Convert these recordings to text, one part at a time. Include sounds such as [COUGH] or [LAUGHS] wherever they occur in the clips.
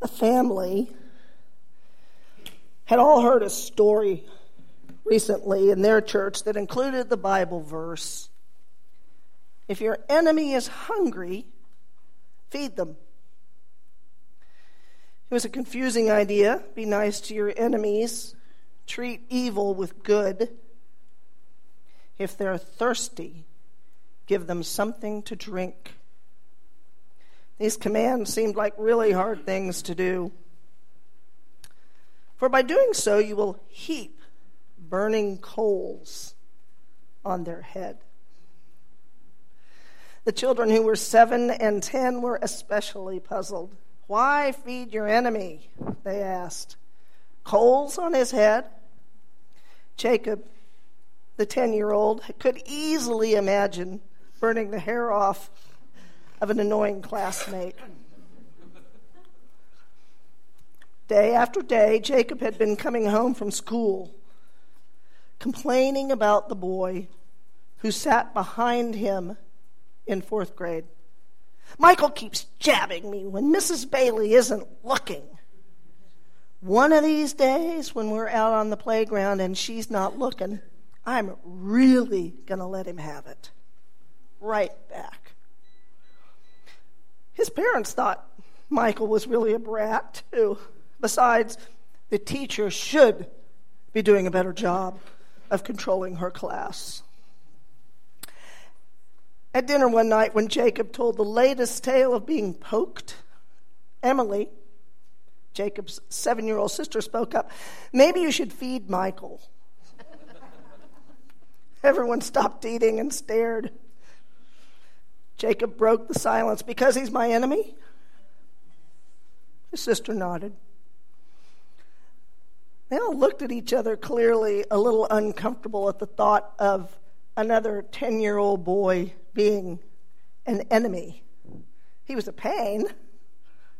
a family had all heard a story recently in their church that included the Bible verse If your enemy is hungry, feed them. It was a confusing idea. Be nice to your enemies, treat evil with good. If they're thirsty, give them something to drink. These commands seemed like really hard things to do. For by doing so, you will heap burning coals on their head. The children who were seven and ten were especially puzzled. Why feed your enemy? They asked. Coals on his head? Jacob, the 10 year old, could easily imagine burning the hair off of an annoying classmate. Day after day, Jacob had been coming home from school, complaining about the boy who sat behind him in fourth grade. Michael keeps jabbing me when Mrs. Bailey isn't looking. One of these days, when we're out on the playground and she's not looking, I'm really going to let him have it. Right back. His parents thought Michael was really a brat, too. Besides, the teacher should be doing a better job of controlling her class. At dinner one night, when Jacob told the latest tale of being poked, Emily, Jacob's seven year old sister, spoke up. Maybe you should feed Michael. [LAUGHS] Everyone stopped eating and stared. Jacob broke the silence. Because he's my enemy? His sister nodded. They all looked at each other clearly, a little uncomfortable at the thought of another 10 year old boy being an enemy. He was a pain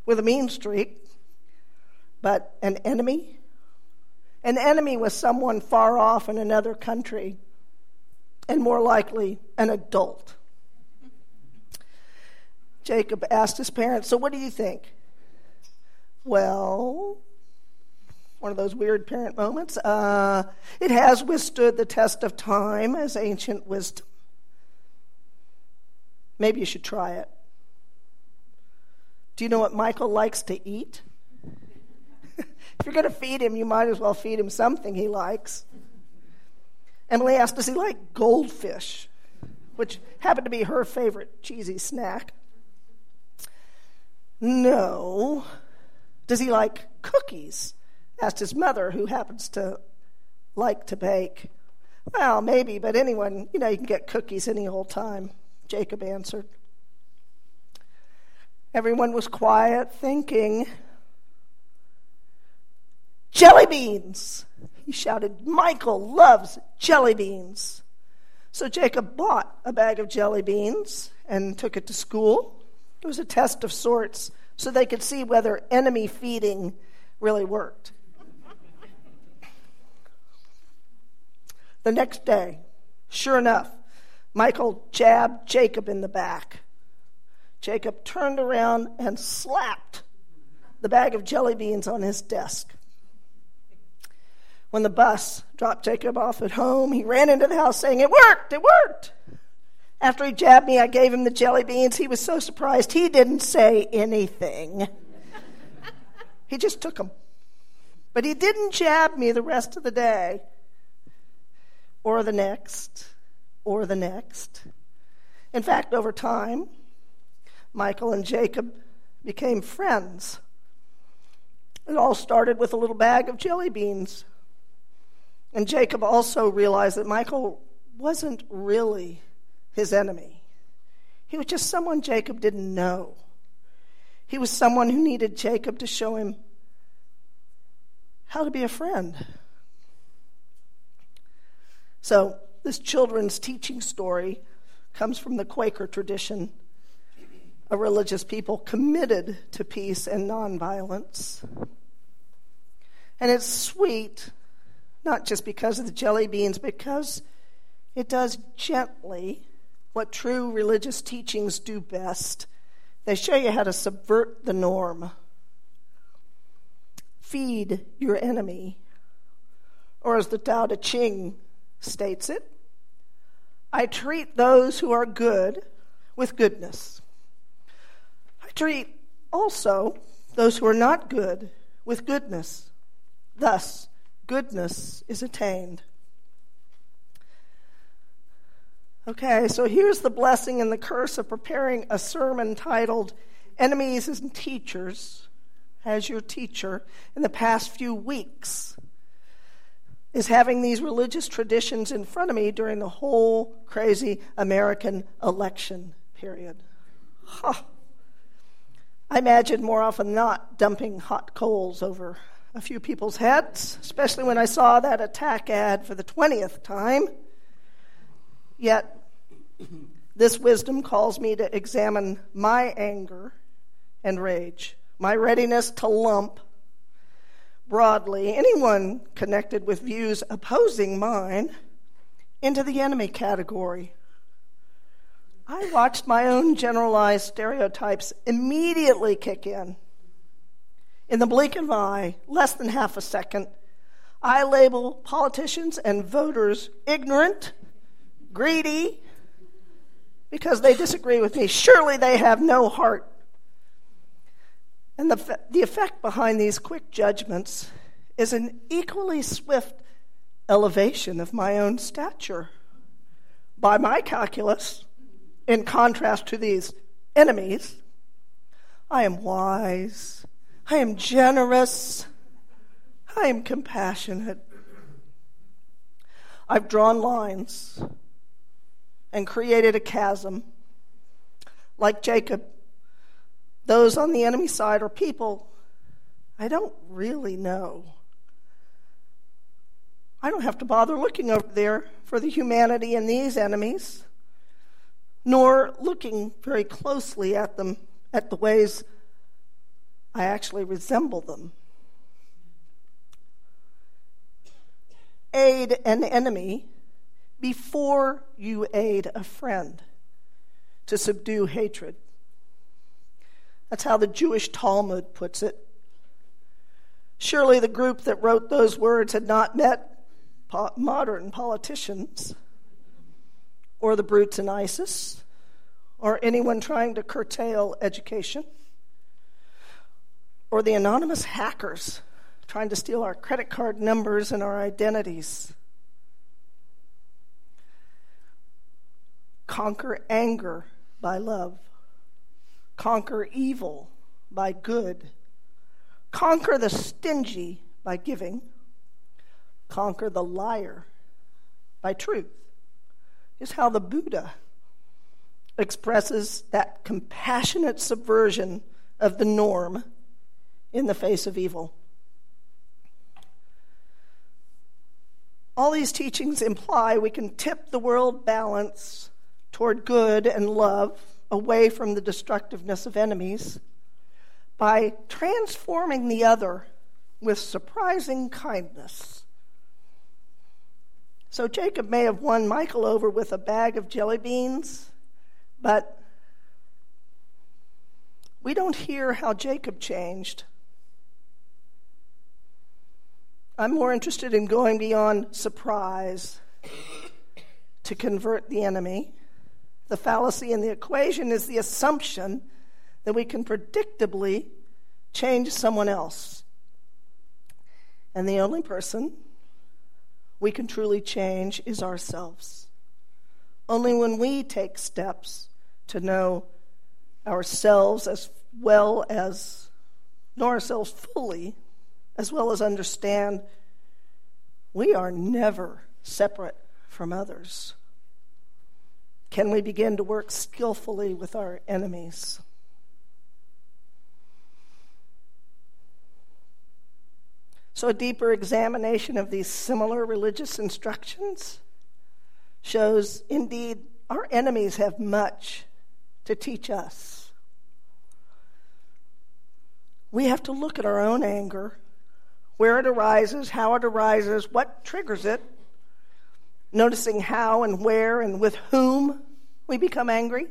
with a mean streak, but an enemy? An enemy was someone far off in another country, and more likely, an adult. Jacob asked his parents, So what do you think? Well, one of those weird parent moments. Uh, it has withstood the test of time as ancient wisdom. Maybe you should try it. Do you know what Michael likes to eat? [LAUGHS] if you're going to feed him, you might as well feed him something he likes. Emily asked, Does he like goldfish? Which happened to be her favorite cheesy snack. No. Does he like cookies? asked his mother, who happens to like to bake. Well, maybe, but anyone, you know, you can get cookies any old time, Jacob answered. Everyone was quiet, thinking. Jelly beans! He shouted, Michael loves jelly beans. So Jacob bought a bag of jelly beans and took it to school. It was a test of sorts so they could see whether enemy feeding really worked. The next day, sure enough, Michael jabbed Jacob in the back. Jacob turned around and slapped the bag of jelly beans on his desk. When the bus dropped Jacob off at home, he ran into the house saying, It worked! It worked! After he jabbed me, I gave him the jelly beans. He was so surprised he didn't say anything. he just took them. But he didn't jab me the rest of the day or the next, or the next. In fact, over time, Michael and Jacob became friends. It all started with a little bag of jelly beans. And Jacob also realized that Michael wasn't really his enemy. He was just someone Jacob didn't know. He was someone who needed Jacob to show him how to be a friend. So, this children's teaching story comes from the Quaker tradition, a religious people committed to peace and nonviolence. And it's sweet, not just because of the jelly beans, because it does gently what true religious teachings do best. They show you how to subvert the norm. feed your enemy. Or as the Tao Te Ching states it, I treat those who are good with goodness. I treat also those who are not good with goodness. Thus, goodness is attained. Okay, so here's the blessing and the curse of preparing a sermon titled Enemies and Teachers as your teacher in the past few weeks is having these religious traditions in front of me during the whole crazy American election period. Huh. I imagine more often not dumping hot coals over a few people's heads, especially when I saw that attack ad for the 20th time. Yet, this wisdom calls me to examine my anger and rage, my readiness to lump broadly anyone connected with views opposing mine into the enemy category. I watched my own generalized stereotypes immediately kick in. In the blink of an eye, less than half a second, I label politicians and voters ignorant, greedy, because they disagree with me. Surely they have no heart. And the, the effect behind these quick judgments is an equally swift elevation of my own stature. By my calculus, in contrast to these enemies, I am wise, I am generous, I am compassionate. I've drawn lines and created a chasm. Like Jacob, those on the enemy side are people I don't really know. I don't have to bother looking over there for the humanity in these enemies, nor looking very closely at them, at the ways I actually resemble them. Aid an enemy before you aid a friend to subdue hatred. That's how the Jewish Talmud puts it. Surely the group that wrote those words had not met po- modern politicians or the brutes in ISIS or anyone trying to curtail education or the anonymous hackers trying to steal our credit card numbers and our identities. Conquer anger by love. Conquer evil by good. Conquer the stingy by giving. Conquer the liar by truth. Is how the Buddha expresses that compassionate subversion of the norm in the face of evil. All these teachings imply we can tip the world balance toward good and love, away from the destructiveness of enemies, by transforming the other with surprising kindness. So Jacob may have won Michael over with a bag of jelly beans, but we don't hear how Jacob changed. I'm more interested in going beyond surprise to convert the enemy the fallacy in the equation is the assumption that we can predictably change someone else. And the only person we can truly change is ourselves. Only when we take steps to know ourselves as well as know ourselves fully, as well as understand we are never separate from others can we begin to work skillfully with our enemies. So, a deeper examination of these similar religious instructions shows indeed our enemies have much to teach us. We have to look at our own anger, where it arises, how it arises, what triggers it, noticing how and where and with whom we become angry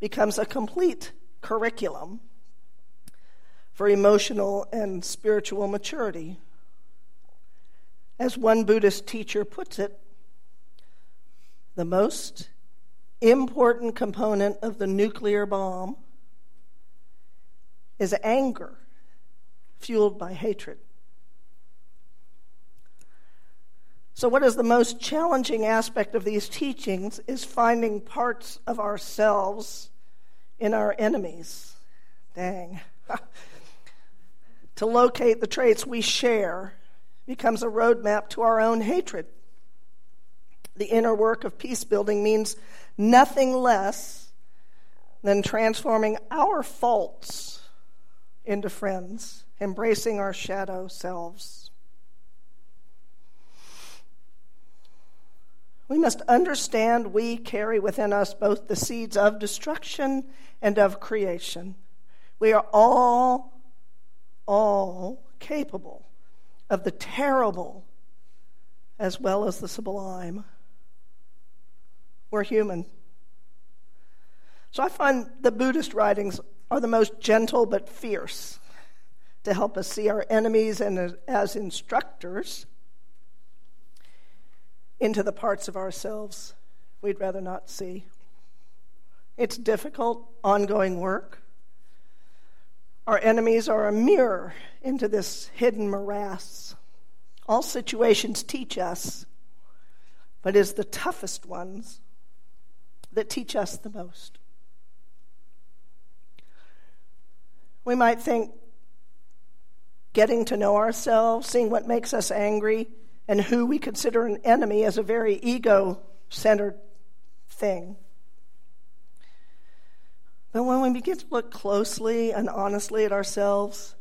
becomes a complete curriculum for emotional and spiritual maturity. As one Buddhist teacher puts it, the most important component of the nuclear bomb is anger fueled by hatred. So, what is the most challenging aspect of these teachings is finding parts of ourselves in our enemies. Dang. [LAUGHS] to locate the traits we share becomes a roadmap to our own hatred. The inner work of peace building means nothing less than transforming our faults into friends, embracing our shadow selves. We must understand we carry within us both the seeds of destruction and of creation. We are all, all capable of the terrible as well as the sublime. We're human. So I find the Buddhist writings are the most gentle but fierce to help us see our enemies and as instructors into the parts of ourselves we'd rather not see. It's difficult, ongoing work. Our enemies are a mirror into this hidden morass. All situations teach us, but it's the toughest ones that teach us the most. We might think getting to know ourselves, seeing what makes us angry, and who we consider an enemy is a very ego centered thing. But when we begin to look closely and honestly at ourselves,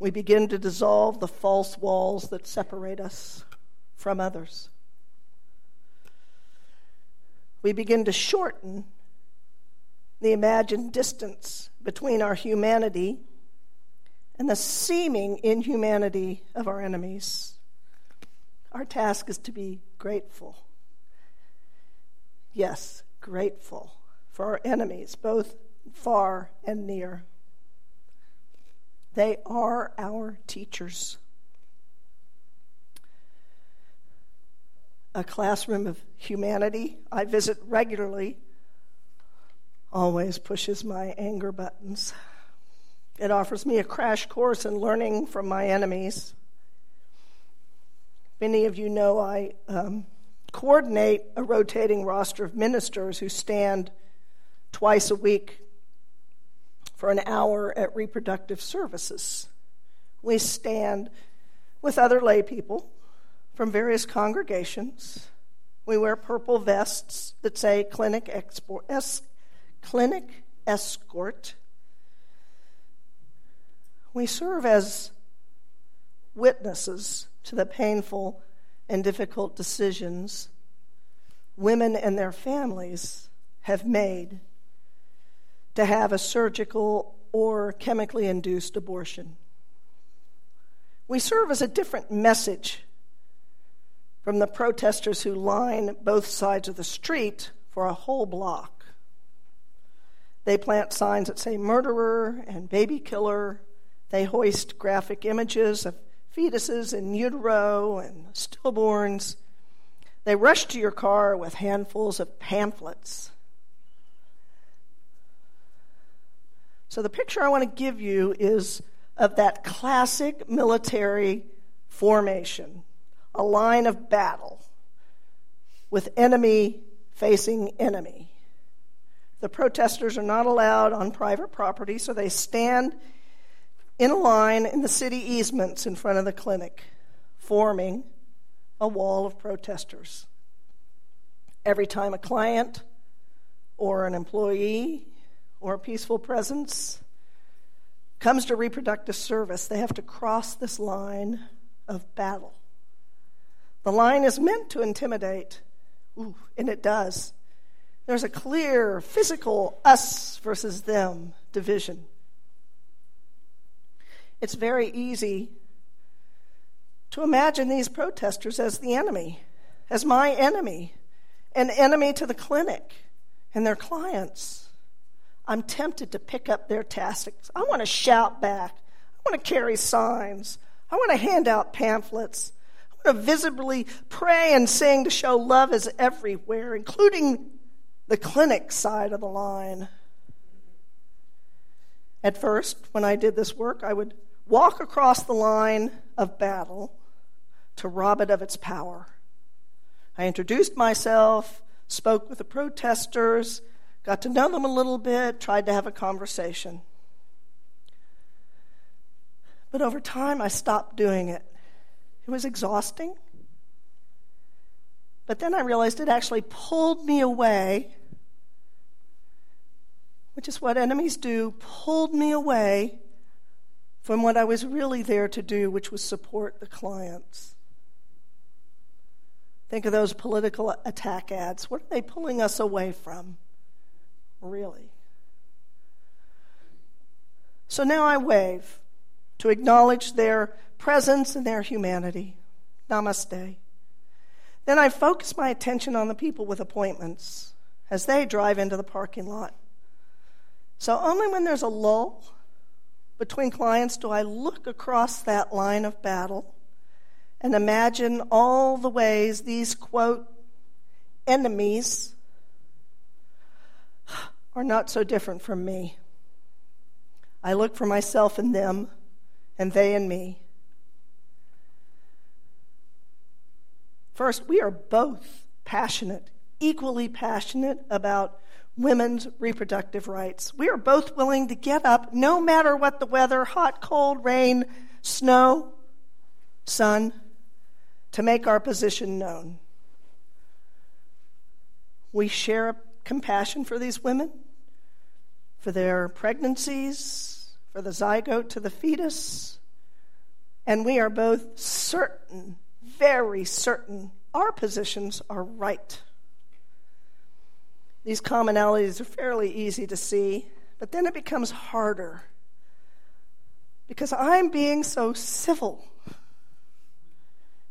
we begin to dissolve the false walls that separate us from others. We begin to shorten the imagined distance between our humanity and the seeming inhumanity of our enemies. Our task is to be grateful. Yes, grateful for our enemies, both far and near. They are our teachers. A classroom of humanity I visit regularly always pushes my anger buttons. It offers me a crash course in learning from my enemies. Many of you know I um, coordinate a rotating roster of ministers who stand twice a week for an hour at reproductive services. We stand with other lay people from various congregations. We wear purple vests that say clinic, export, es, clinic escort. We serve as witnesses to the painful and difficult decisions women and their families have made to have a surgical or chemically induced abortion. We serve as a different message from the protesters who line both sides of the street for a whole block. They plant signs that say murderer and baby killer. They hoist graphic images of fetuses in utero and stillborns. They rush to your car with handfuls of pamphlets So, the picture I want to give you is of that classic military formation a line of battle with enemy facing enemy. The protesters are not allowed on private property, so they stand in a line in the city easements in front of the clinic, forming a wall of protesters. Every time a client or an employee or a peaceful presence comes to reproductive service, they have to cross this line of battle. The line is meant to intimidate, Ooh, and it does. There's a clear physical us versus them division. It's very easy to imagine these protesters as the enemy, as my enemy, an enemy to the clinic and their clients. I'm tempted to pick up their tactics. I want to shout back. I want to carry signs. I want to hand out pamphlets. I want to visibly pray and sing to show love is everywhere, including the clinic side of the line. At first, when I did this work, I would walk across the line of battle to rob it of its power. I introduced myself, spoke with the protesters, got to know them a little bit, tried to have a conversation. But over time, I stopped doing it. It was exhausting. But then I realized it actually pulled me away, which is what enemies do, pulled me away from what I was really there to do, which was support the clients. Think of those political attack ads. What are they pulling us away from? Really? So now I wave to acknowledge their presence and their humanity. Namaste. Then I focus my attention on the people with appointments as they drive into the parking lot. So only when there's a lull between clients do I look across that line of battle and imagine all the ways these, quote, enemies are not so different from me. I look for myself in them and they in me. First, we are both passionate, equally passionate about women's reproductive rights. We are both willing to get up no matter what the weather hot, cold, rain, snow, sun to make our position known. We share compassion for these women, for their pregnancies, for the zygote to the fetus, and we are both certain, very certain, our positions are right. These commonalities are fairly easy to see, but then it becomes harder because I'm being so civil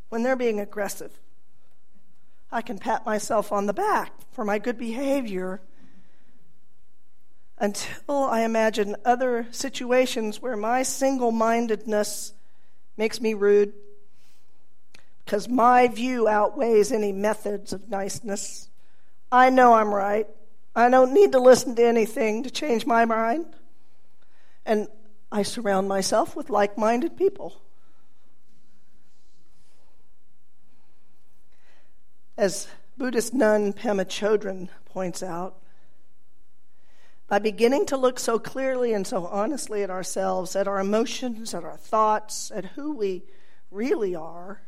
when they're being aggressive. I can pat myself on the back for my good behavior until I imagine other situations where my single mindedness makes me rude because my view outweighs any methods of niceness. I know I'm right. I don't need to listen to anything to change my mind. And I surround myself with like minded people. As Buddhist nun Pema Chodron points out, by beginning to look so clearly and so honestly at ourselves, at our emotions, at our thoughts, at who we really are,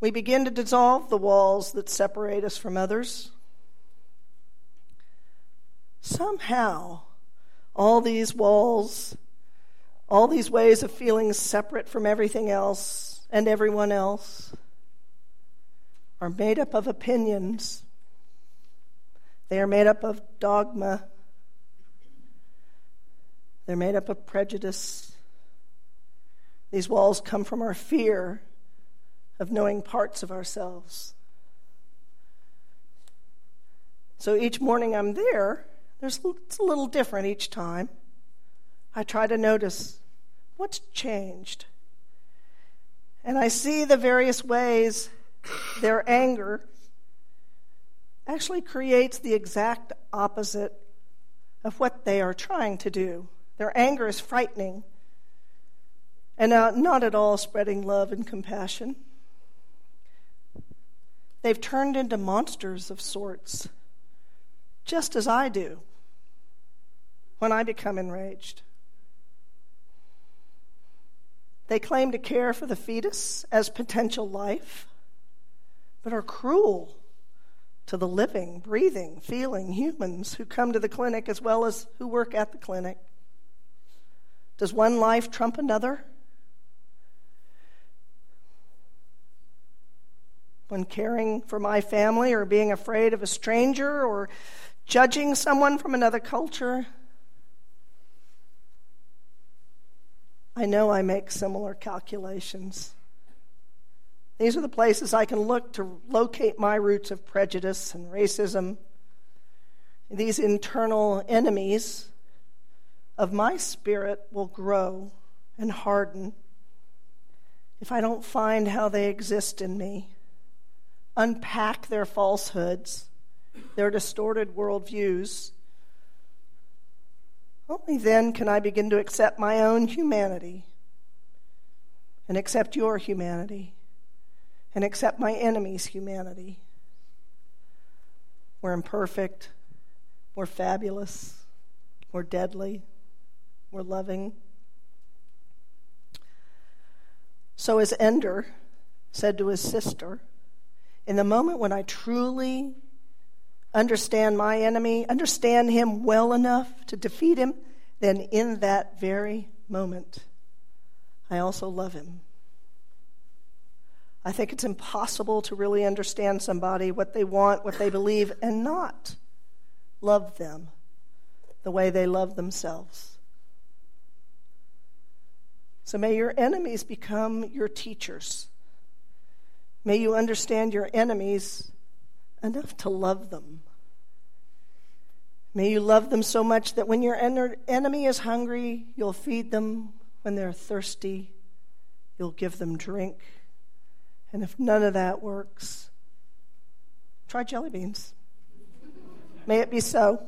we begin to dissolve the walls that separate us from others. Somehow, all these walls, all these ways of feeling separate from everything else and everyone else, are made up of opinions. They are made up of dogma. They're made up of prejudice. These walls come from our fear of knowing parts of ourselves. So each morning I'm there, there's, it's a little different each time. I try to notice what's changed. And I see the various ways their anger actually creates the exact opposite of what they are trying to do. Their anger is frightening and uh, not at all spreading love and compassion. They've turned into monsters of sorts, just as I do when I become enraged. They claim to care for the fetus as potential life but are cruel to the living, breathing, feeling humans who come to the clinic as well as who work at the clinic. Does one life trump another? When caring for my family or being afraid of a stranger or judging someone from another culture, I know I make similar calculations. These are the places I can look to locate my roots of prejudice and racism these internal enemies of my spirit will grow and harden if I don't find how they exist in me, unpack their falsehoods, their distorted worldviews. Only then can I begin to accept my own humanity and accept your humanity and accept my enemy's humanity. We're imperfect, we're fabulous, we're deadly, we're loving. So, as Ender said to his sister, in the moment when I truly understand my enemy, understand him well enough to defeat him, then in that very moment, I also love him. I think it's impossible to really understand somebody, what they want, what they believe, and not love them the way they love themselves. So may your enemies become your teachers. May you understand your enemies enough to love them. May you love them so much that when your enemy is hungry, you'll feed them. When they're thirsty, you'll give them drink. And if none of that works, try jelly beans. May it be so.